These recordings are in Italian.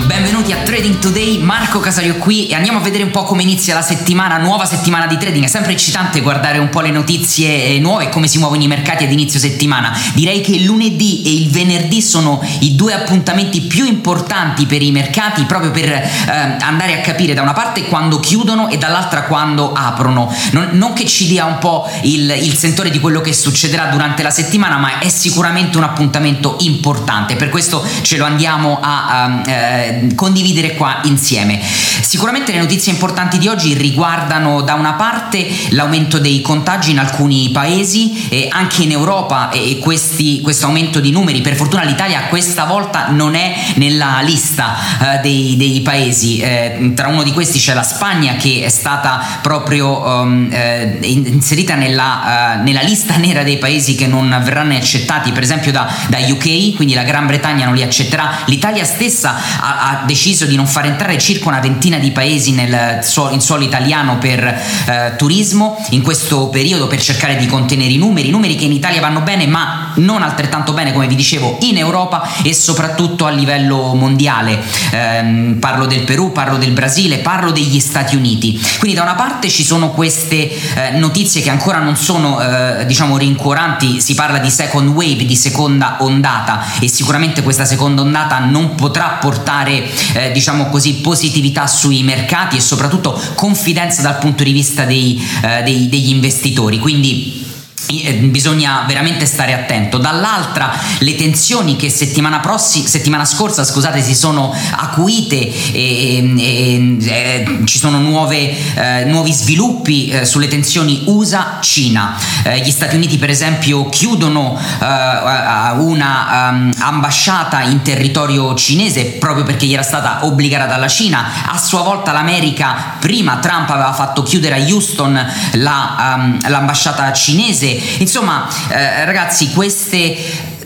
benvenuti a Trading Today, Marco Casario qui e andiamo a vedere un po' come inizia la settimana, nuova settimana di trading. È sempre eccitante guardare un po' le notizie eh, nuove e come si muovono i mercati ad inizio settimana. Direi che il lunedì e il venerdì sono i due appuntamenti più importanti per i mercati proprio per eh, andare a capire da una parte quando chiudono e dall'altra quando aprono. Non, non che ci dia un po' il, il sentore di quello che succederà durante la settimana, ma è sicuramente un appuntamento importante. Per questo ce lo andiamo a a eh, condividere qua insieme. Sicuramente le notizie importanti di oggi riguardano da una parte l'aumento dei contagi in alcuni paesi e anche in Europa e questi, questo aumento di numeri, per fortuna l'Italia questa volta non è nella lista eh, dei, dei, paesi, eh, tra uno di questi c'è la Spagna che è stata proprio um, eh, inserita nella, uh, nella, lista nera dei paesi che non verranno accettati per esempio da, da UK, quindi la Gran Bretagna non li accetterà, l'Italia stessa ha, ha, deciso di non far entrare circa una ventina di paesi nel, in suolo italiano per eh, turismo in questo periodo per cercare di contenere i numeri, numeri che in Italia vanno bene ma non altrettanto bene come vi dicevo in Europa e soprattutto a livello mondiale. Eh, parlo del Perù, parlo del Brasile, parlo degli Stati Uniti. Quindi da una parte ci sono queste eh, notizie che ancora non sono eh, diciamo rincuoranti, si parla di second wave, di seconda ondata e sicuramente questa seconda ondata non potrà portare eh, diciamo così positività sui mercati e soprattutto confidenza dal punto di vista dei, eh, dei, degli investitori. Quindi bisogna veramente stare attento. Dall'altra le tensioni che settimana, prossi, settimana scorsa scusate, si sono acuite e, e, e ci sono nuove, eh, nuovi sviluppi eh, sulle tensioni USA-Cina. Eh, gli Stati Uniti per esempio chiudono eh, una um, ambasciata in territorio cinese proprio perché gli era stata obbligata dalla Cina. A sua volta l'America prima Trump aveva fatto chiudere a Houston la, um, l'ambasciata cinese Insomma, eh, ragazzi, queste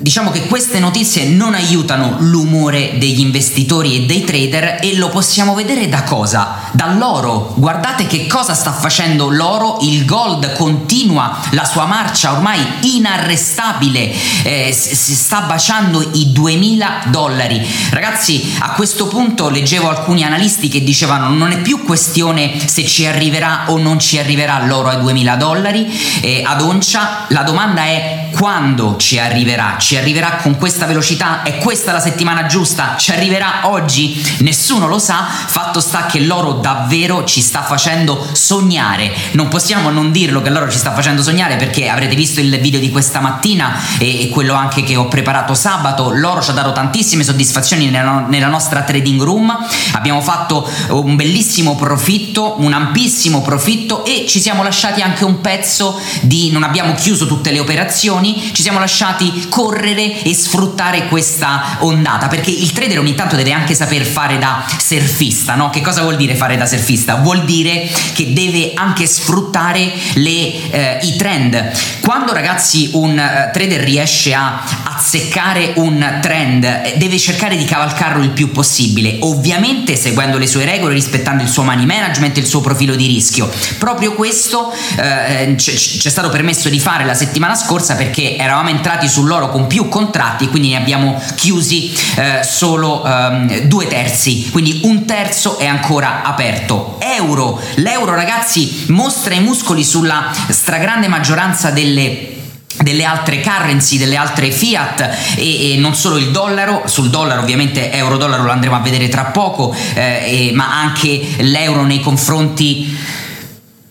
diciamo che queste notizie non aiutano l'umore degli investitori e dei trader e lo possiamo vedere da cosa? Dall'oro. Guardate che cosa sta facendo l'oro, il gold continua la sua marcia ormai inarrestabile, eh, si sta baciando i 2000 dollari. Ragazzi, a questo punto leggevo alcuni analisti che dicevano non è più questione se ci arriverà o non ci arriverà l'oro ai 2000 dollari eh, ad oncia, la domanda è quando ci arriverà? Ci arriverà con questa velocità? È questa la settimana giusta? Ci arriverà oggi? Nessuno lo sa, fatto sta che l'oro davvero ci sta facendo sognare. Non possiamo non dirlo che l'oro ci sta facendo sognare perché avrete visto il video di questa mattina e, quello anche che ho preparato sabato. L'oro ci ha dato tantissime soddisfazioni nella, nostra trading room. Abbiamo fatto un bellissimo profitto, un ampissimo profitto e ci siamo lasciati anche un pezzo di non abbiamo chiuso tutte le operazioni azioni ci siamo lasciati correre e sfruttare questa ondata perché il trader ogni tanto deve anche saper fare da surfista, no? Che cosa vuol dire fare da surfista? Vuol dire che deve anche sfruttare le, eh, i trend. Quando ragazzi un uh, trader riesce a azzeccare un trend, eh, deve cercare di cavalcarlo il più possibile, ovviamente seguendo le sue regole, rispettando il suo money management e il suo profilo di rischio. Proprio questo eh, ci è stato permesso di fare la settimana scorsa perché eravamo entrati sull'oro con più contratti quindi ne abbiamo chiusi eh, solo um, due terzi, quindi un terzo è ancora aperto. Euro, l'euro ragazzi mostra i muscoli sulla stragrande maggioranza delle delle altre currency, delle altre fiat e, e, non solo il dollaro, sul dollaro ovviamente euro-dollaro lo andremo a vedere tra poco, eh, e, ma anche l'euro nei confronti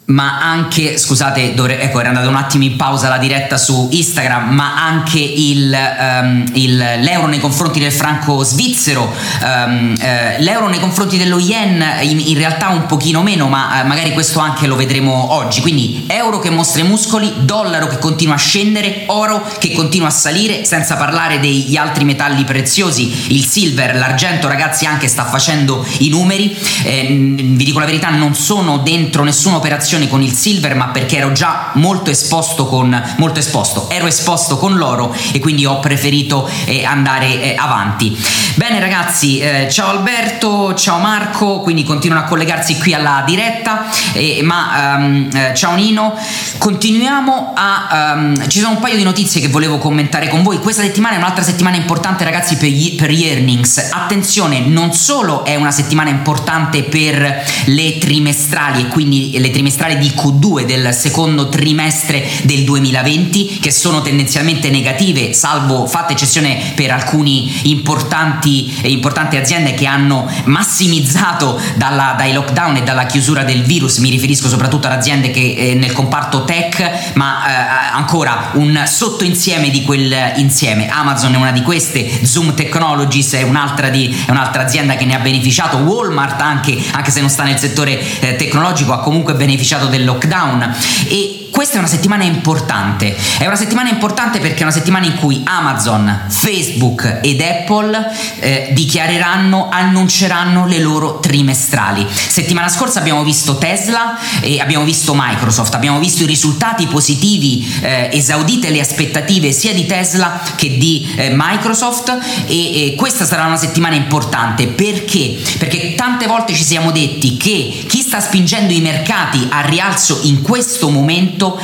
ma anche, scusate, dovre, ecco, era andata un attimo in pausa la diretta su Instagram, ma anche il, um, il, l'euro nei confronti del franco svizzero, um, uh, l'euro nei confronti dello yen in, in realtà un pochino meno, ma uh, magari questo anche lo vedremo oggi. Quindi euro che mostra i muscoli, dollaro che continua a scendere, oro che continua a salire, senza parlare degli altri metalli preziosi, il silver, l'argento ragazzi anche sta facendo i numeri, eh, vi dico la verità, non sono dentro nessuna operazione posizione con il silver, ma perché ero già molto esposto con molto esposto, ero esposto con l'oro e quindi ho preferito eh, andare eh, avanti. Bene ragazzi, eh, ciao Alberto, ciao Marco, quindi continuano a collegarsi qui alla diretta, ma um, ciao Nino, continuiamo a um, ci sono un paio di notizie che volevo commentare con voi. Questa settimana è un'altra settimana importante ragazzi per gli, per gli earnings. Attenzione, non solo è una settimana importante per le trimestrali e quindi le trimestrali di Q2 del secondo trimestre del 2020 che sono tendenzialmente negative, salvo fatta eccezione per alcuni importanti, importanti aziende che hanno massimizzato dalla, dai lockdown e dalla chiusura del virus. Mi riferisco soprattutto ad aziende che eh, nel comparto tech, ma eh, ancora un sottoinsieme di quel insieme. Amazon è una di queste, Zoom Technologies è un'altra, di, è un'altra azienda che ne ha beneficiato, Walmart anche, anche se non sta nel settore eh, tecnologico ha comunque beneficiato del lockdown e questa è una settimana importante. È una settimana importante perché è una settimana in cui Amazon, Facebook ed Apple eh, dichiareranno, annunceranno le loro trimestrali. Settimana scorsa abbiamo visto Tesla e abbiamo visto Microsoft, abbiamo visto i risultati positivi, eh, esaudite le aspettative sia di Tesla che di eh, Microsoft e, e questa sarà una settimana importante perché? Perché tante volte ci siamo detti che chi sta spingendo i mercati a rialzo in questo momento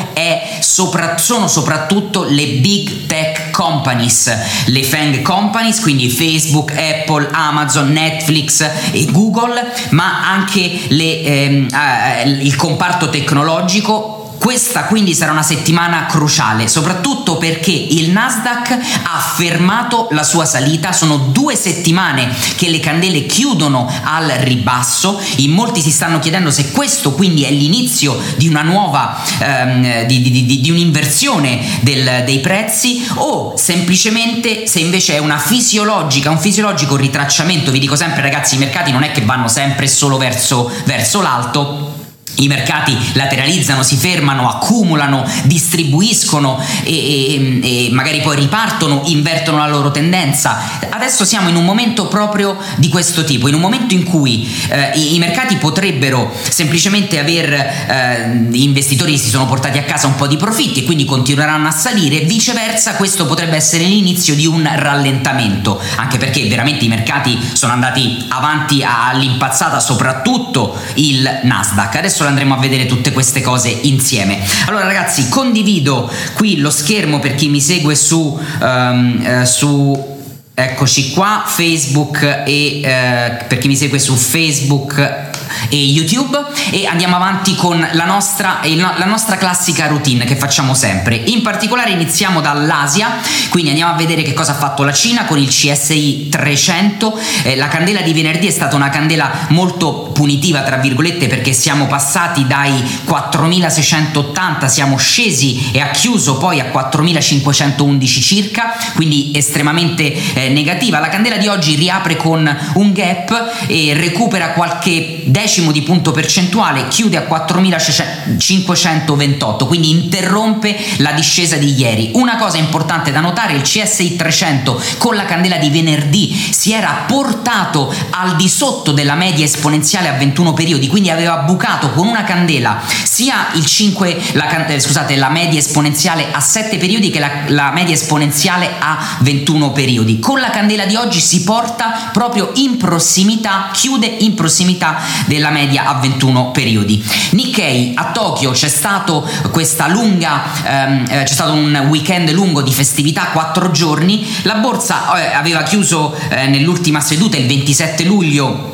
sopra, sono soprattutto le big tech companies, le FANG companies, quindi Facebook, Apple, Amazon, Netflix e Google, ma anche le, ehm, eh, il comparto tecnologico questa quindi sarà una settimana cruciale, soprattutto perché il Nasdaq ha fermato la sua salita, sono due settimane che le candele chiudono al ribasso, in molti si stanno chiedendo se questo quindi è l'inizio di una nuova, ehm, di, di, di, di, un'inversione del, dei prezzi o semplicemente se invece è una fisiologica, un fisiologico ritracciamento, vi dico sempre ragazzi i mercati non è che vanno sempre solo verso, verso l'alto, i mercati lateralizzano, si fermano, accumulano, distribuiscono e, e, e, magari poi ripartono, invertono la loro tendenza. Adesso siamo in un momento proprio di questo tipo, in un momento in cui eh, i, i, mercati potrebbero semplicemente aver eh, gli investitori si sono portati a casa un po' di profitti e quindi continueranno a salire, viceversa questo potrebbe essere l'inizio di un rallentamento, anche perché veramente i mercati sono andati avanti all'impazzata, soprattutto il Nasdaq. Adesso andremo a vedere tutte queste cose insieme. Allora ragazzi, condivido qui lo schermo per chi mi segue su, um, eh, su Eccoci qua, Facebook e eh, per chi mi segue su Facebook e YouTube e andiamo avanti con la nostra, la nostra classica routine che facciamo sempre. In particolare iniziamo dall'Asia, quindi andiamo a vedere che cosa ha fatto la Cina con il CSI 300. Eh, la candela di venerdì è stata una candela molto punitiva, tra virgolette, perché siamo passati dai 4680, siamo scesi e ha chiuso poi a 4511 circa, quindi estremamente eh, negativa. La candela di oggi riapre con un gap e recupera qualche decimo di punto percentuale, chiude a 4528, quindi interrompe la discesa di ieri. Una cosa importante da notare, il CSI 300 con la candela di venerdì si era portato al di sotto della media esponenziale a 21 periodi, quindi aveva bucato con una candela sia il 5, la, eh, scusate, la media esponenziale a 7 periodi che la, la media esponenziale a 21 periodi. Con la candela di oggi si porta proprio in prossimità, chiude in prossimità della media a 21 periodi. Nikkei a Tokyo c'è stato questa lunga ehm, eh, c'è stato un weekend lungo di festività, 4 giorni. La borsa eh, aveva chiuso eh, nell'ultima seduta il 27 luglio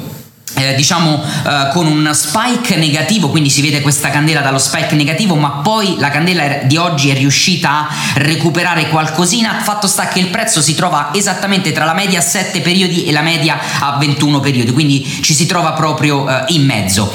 eh, diciamo eh, con un spike negativo, quindi si vede questa candela dallo spike negativo, ma poi la candela di oggi è riuscita a recuperare qualcosina. Fatto sta che il prezzo si trova esattamente tra la media a 7 periodi e la media a 21 periodi, quindi ci si trova proprio eh, in mezzo.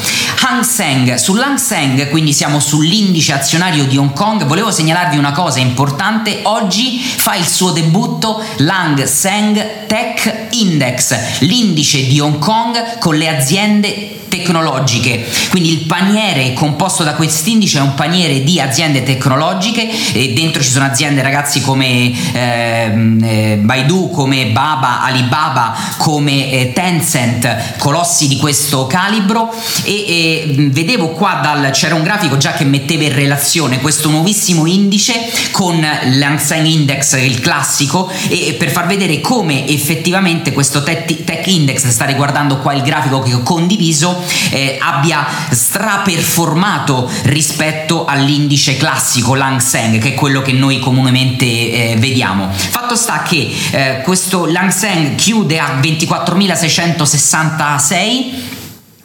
Hang Seng, sull'Hang Seng, quindi siamo sull'indice azionario di Hong Kong, volevo segnalarvi una cosa importante, oggi fa il suo debutto l'Hang Seng Tech Index, l'indice di Hong Kong con le aziende tecnologiche. Quindi il paniere composto da quest'indice è un paniere di aziende tecnologiche e dentro ci sono aziende ragazzi come ehm, eh, Baidu, come Baba, Alibaba, come eh, Tencent, colossi di questo calibro e, e vedevo qua dal c'era un grafico già che metteva in relazione questo nuovissimo indice con l'Hang Seng Index, il classico, e per far vedere come effettivamente questo tech, tech Index, sta riguardando qua il grafico che ho condiviso, eh, abbia straperformato rispetto all'indice classico Lang Seng, che è quello che noi comunemente eh, vediamo. Fatto sta che eh, questo Lang Seng chiude a 24.666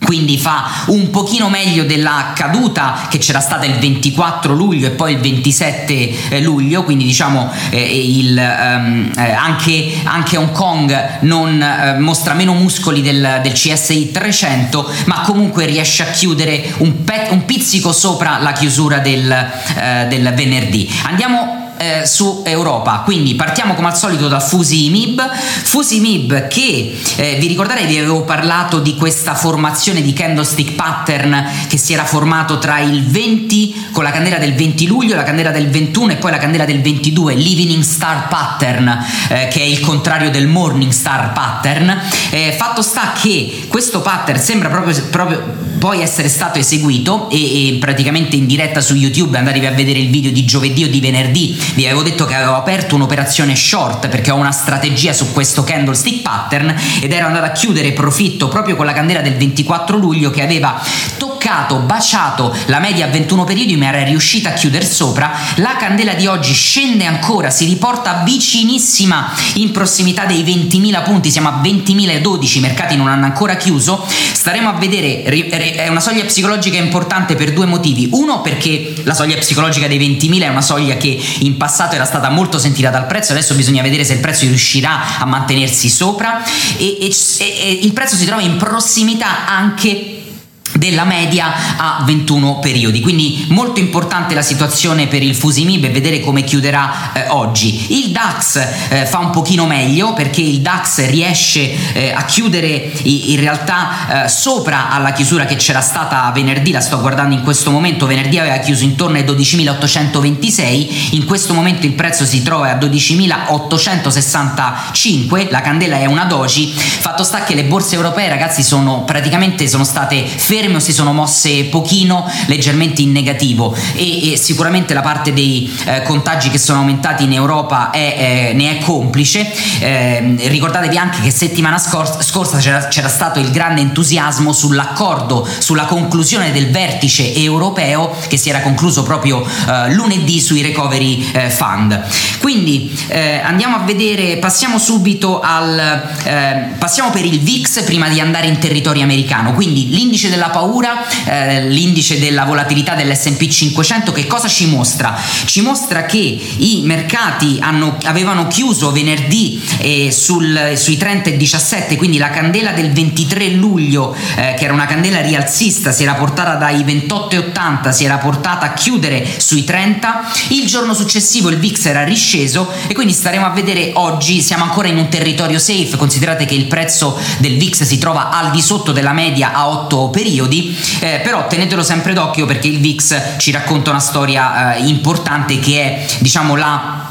quindi fa un pochino meglio della caduta che c'era stata il 24 luglio e poi il 27 eh, luglio, quindi diciamo eh, il, um, eh, anche, anche, Hong Kong non, eh, mostra meno muscoli del, del, CSI 300, ma comunque riesce a chiudere un, pe- un pizzico sopra la chiusura del, eh, del venerdì. Andiamo eh, su Europa. Quindi partiamo come al solito da Fusi MIB. Fusi MIB che eh, vi ricordate vi avevo parlato di questa formazione di candlestick pattern che si era formato tra il 20 con la candela del 20 luglio, la candela del 21 e poi la candela del 22, l'Evening Star Pattern, eh, che è il contrario del Morning Star Pattern. Eh, fatto sta che questo pattern sembra proprio, proprio poi essere stato eseguito e, e, praticamente in diretta su YouTube andatevi a vedere il video di giovedì o di venerdì vi avevo detto che avevo aperto un'operazione short perché ho una strategia su questo candlestick pattern ed ero andato a chiudere profitto proprio con la candela del 24 luglio che aveva toccato, baciato la media a 21 periodi ma era riuscita a chiudere sopra. La candela di oggi scende ancora si riporta vicinissima in prossimità dei 20.000 punti. Siamo a 20.012 i mercati non hanno ancora chiuso. Staremo a vedere è una soglia psicologica importante per due motivi. Uno perché la soglia psicologica dei 20.000 è una soglia che in passato era stata molto sentita dal prezzo, adesso bisogna vedere se il prezzo riuscirà a mantenersi sopra. E, e, e il prezzo si trova in prossimità anche della media a 21 periodi. Quindi molto importante la situazione per il Fusimib e vedere come chiuderà eh, oggi. Il DAX eh, fa un pochino meglio perché il DAX riesce eh, a chiudere in realtà eh, sopra alla chiusura che c'era stata venerdì. La sto guardando in questo momento. Venerdì aveva chiuso intorno ai 12.826 in questo momento il prezzo si trova a 12.865 la candela è una doji. Fatto sta che le borse europee ragazzi sono praticamente sono state ferme si sono mosse pochino, leggermente in negativo e, e sicuramente la parte dei eh, contagi che sono aumentati in Europa è, eh, ne è complice. Eh, ricordatevi anche che settimana scorsa, scorsa c'era, c'era, stato il grande entusiasmo sull'accordo, sulla conclusione del vertice europeo che si era concluso proprio eh, lunedì sui recovery eh, fund. Quindi eh, andiamo a vedere, passiamo subito al, passiamo per il VIX prima di andare in territorio americano, quindi l'indice della paura, eh, l'indice della volatilità dell'SP 500 che cosa ci mostra? Ci mostra che i mercati hanno, avevano chiuso venerdì eh, sul, sui 30 e 17, quindi la candela del 23 luglio, eh, che era una candela rialzista, si era portata dai 28,80, si era portata a chiudere sui 30, il giorno successivo il VIX era risceso e quindi staremo a vedere oggi, siamo ancora in un territorio safe, considerate che il prezzo del VIX si trova al di sotto della media a 8 periodi, periodi, eh, però tenetelo sempre d'occhio perché il VIX ci racconta una storia eh, importante che è diciamo la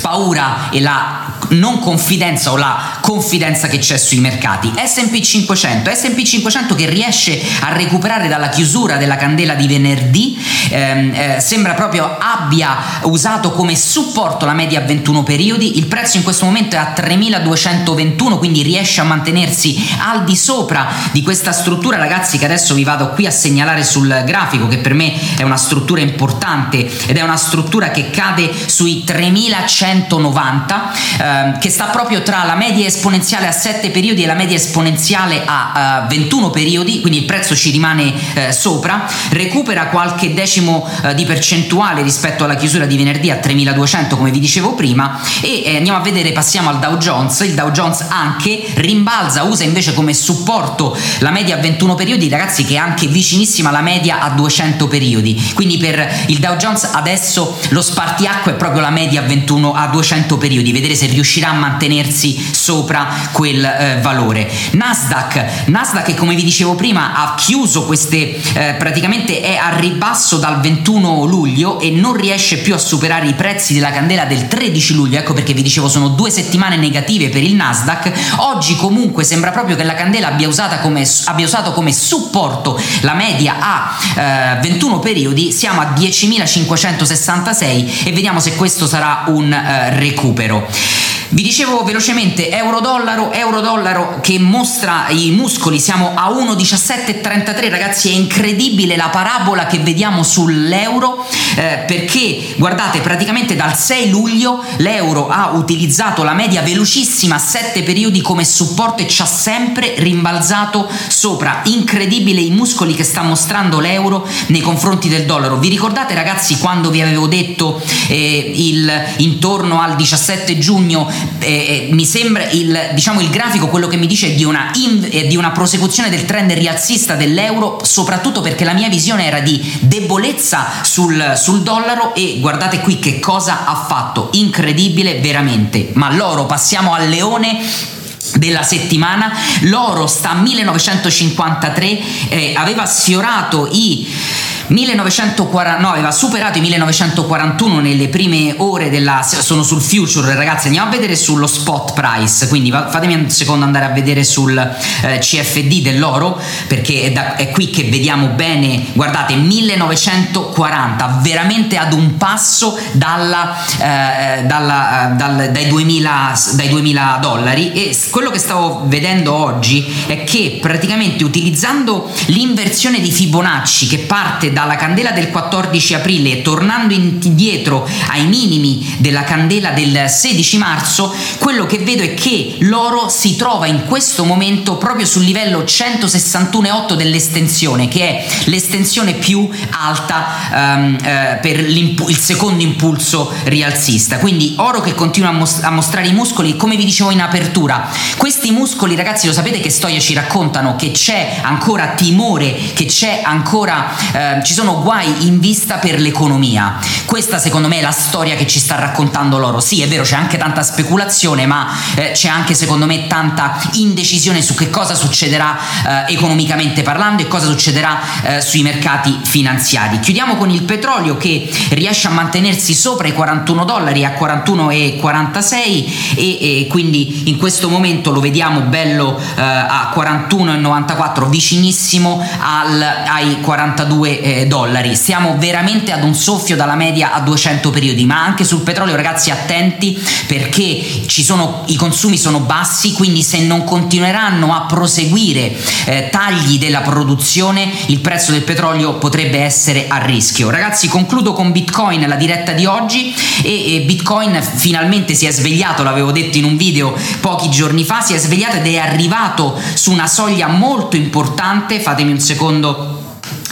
paura e la non confidenza o la confidenza che c'è sui mercati. SP 500, SP 500 che riesce a recuperare dalla chiusura della candela di venerdì, ehm, eh, sembra proprio abbia usato come supporto la media a 21 periodi, il prezzo in questo momento è a 3221, quindi riesce a mantenersi al di sopra di questa struttura, ragazzi, che adesso vi vado qui a segnalare sul grafico, che per me è una struttura importante ed è una struttura che cade sui 3190. Eh, Ehm, che sta proprio tra la media esponenziale a 7 periodi e la media esponenziale a uh, 21 periodi, quindi il prezzo ci rimane uh, sopra, recupera qualche decimo uh, di percentuale rispetto alla chiusura di venerdì a 3200 come vi dicevo prima e eh, andiamo a vedere, passiamo al Dow Jones, il Dow Jones anche rimbalza, usa invece come supporto la media a 21 periodi, ragazzi che è anche vicinissima alla media a 200 periodi, quindi per il Dow Jones adesso lo spartiacque è proprio la media a 21 a 200 periodi, vedere se riuscirà riuscirà a mantenersi sopra quel eh, valore. Nasdaq, Nasdaq come vi dicevo prima ha chiuso queste eh, praticamente è a ribasso dal 21 luglio e non riesce più a superare i prezzi della candela del 13 luglio, ecco perché vi dicevo sono due settimane negative per il Nasdaq. Oggi comunque sembra proprio che la candela abbia, come, abbia usato come supporto la media a eh, 21 periodi, siamo a 10.566 e vediamo se questo sarà un eh, recupero. Vi dicevo velocemente euro-dollaro, euro-dollaro che mostra i muscoli, siamo a 1,1733 ragazzi, è incredibile la parabola che vediamo sull'euro eh, perché guardate praticamente dal 6 luglio l'euro ha utilizzato la media velocissima 7 periodi come supporto e ci ha sempre rimbalzato sopra, incredibile i muscoli che sta mostrando l'euro nei confronti del dollaro. Vi ricordate ragazzi quando vi avevo detto eh, il, intorno al 17 giugno eh, mi sembra il, diciamo, il grafico quello che mi dice di una, in, eh, di una prosecuzione del trend rialzista dell'euro, soprattutto perché la mia visione era di debolezza sul, sul dollaro e guardate qui che cosa ha fatto, incredibile veramente. Ma l'oro, passiamo al leone della settimana l'oro sta a 1953 eh, aveva sfiorato i 1949 aveva superato i 1941 nelle prime ore della sono sul future ragazzi andiamo a vedere sullo spot price quindi fatemi un secondo andare a vedere sul eh, CFD dell'oro perché è, da, è, qui che vediamo bene guardate 1940 veramente ad un passo dalla, eh, dalla, eh, dal, dai, 2000, dai 2000 dollari e quello che stavo vedendo oggi è che praticamente utilizzando l'inversione di Fibonacci che parte da dalla candela del 14 aprile tornando indietro ai minimi della candela del 16 marzo, quello che vedo è che l'oro si trova in questo momento proprio sul livello 161,8 dell'estensione, che è l'estensione più alta um, eh, per il secondo impulso rialzista. Quindi oro che continua a, mos- a mostrare i muscoli, come vi dicevo in apertura, questi muscoli ragazzi lo sapete che storia ci raccontano, che c'è ancora timore, che c'è ancora... Eh, ci sono guai in vista per l'economia. Questa secondo me è la storia che ci sta raccontando loro. Sì, è vero, c'è anche tanta speculazione, ma eh, c'è anche secondo me tanta indecisione su che cosa succederà eh, economicamente parlando e cosa succederà eh, sui mercati finanziari. Chiudiamo con il petrolio che riesce a mantenersi sopra i 41 dollari a 41,46 e, e quindi in questo momento lo vediamo bello eh, a 41,94 vicinissimo al, ai 42 eh, dollari. Siamo veramente ad un soffio dalla media a 200 periodi, ma anche sul petrolio ragazzi attenti perché sono, i consumi sono bassi, quindi se non continueranno a proseguire eh, tagli della produzione, il prezzo del petrolio potrebbe essere a rischio. Ragazzi, concludo con Bitcoin la diretta di oggi e, e Bitcoin finalmente si è svegliato, l'avevo detto in un video pochi giorni fa, si è svegliato ed è arrivato su una soglia molto importante, fatemi un secondo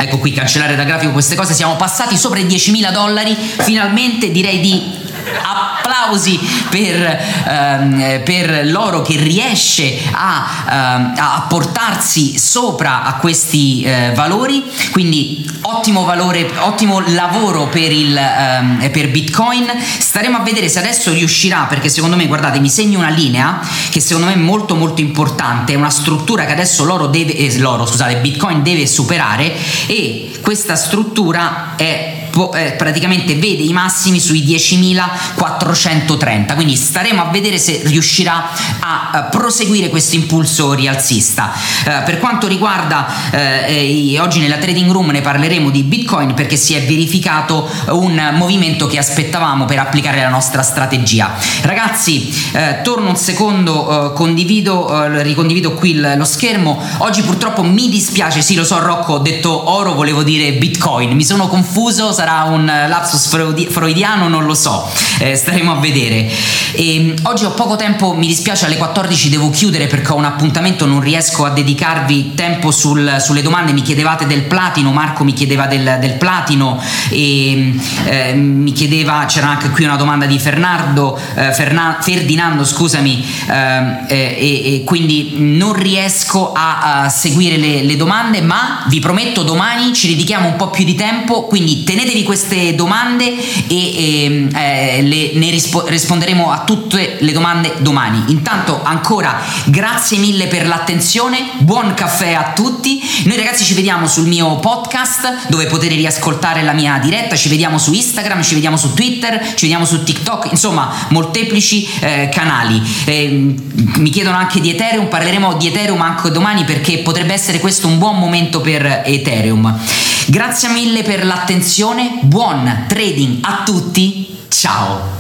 Ecco qui, cancellare da grafico queste cose, siamo passati sopra i 10.000 dollari, finalmente direi di applausi per, ehm, per, loro che riesce a, ehm, a, portarsi sopra a questi eh, valori. Quindi ottimo valore ottimo lavoro per, il, ehm, per bitcoin. Staremo a vedere se adesso riuscirà perché secondo me guardate mi segno una linea che secondo me è molto molto importante. È una struttura che adesso l'oro deve eh, l'oro scusate bitcoin deve superare e questa struttura è eh, praticamente vede i massimi sui 10.430 quindi staremo a vedere se riuscirà a, a proseguire questo impulso rialzista. Eh, per quanto riguarda eh, oggi nella trading room ne parleremo di bitcoin perché si è verificato un movimento che aspettavamo per applicare la nostra strategia. Ragazzi eh, torno un secondo eh, condivido eh, ricondivido qui l- lo schermo. Oggi purtroppo mi dispiace sì lo so Rocco ho detto oro volevo dire bitcoin. Mi sono confuso sarà un lapsus freudiano, non lo so, eh, staremo a vedere. E, ehm, oggi ho poco tempo, mi dispiace, alle 14 devo chiudere perché ho un appuntamento, non riesco a dedicarvi tempo sul, sulle domande, mi chiedevate del platino, Marco mi chiedeva del, del platino e eh, mi chiedeva, c'era anche qui una domanda di Fernando, eh, Ferna, Ferdinando, scusami, ehm, eh, e, quindi non riesco a, a seguire le, le domande, ma vi prometto domani ci dedichiamo un po' più di tempo, quindi tenete scrivetevi queste domande e ehm, eh, le, ne rispo- risponderemo a tutte le domande domani. Intanto ancora grazie mille per l'attenzione, buon caffè a tutti. Noi ragazzi ci vediamo sul mio podcast dove potete riascoltare la mia diretta, ci vediamo su Instagram, ci vediamo su Twitter, ci vediamo su TikTok, insomma molteplici eh, canali. Eh, mi chiedono anche di Ethereum, parleremo di Ethereum anche domani perché potrebbe essere questo un buon momento per Ethereum. Grazie mille per l'attenzione, buon trading a tutti, ciao!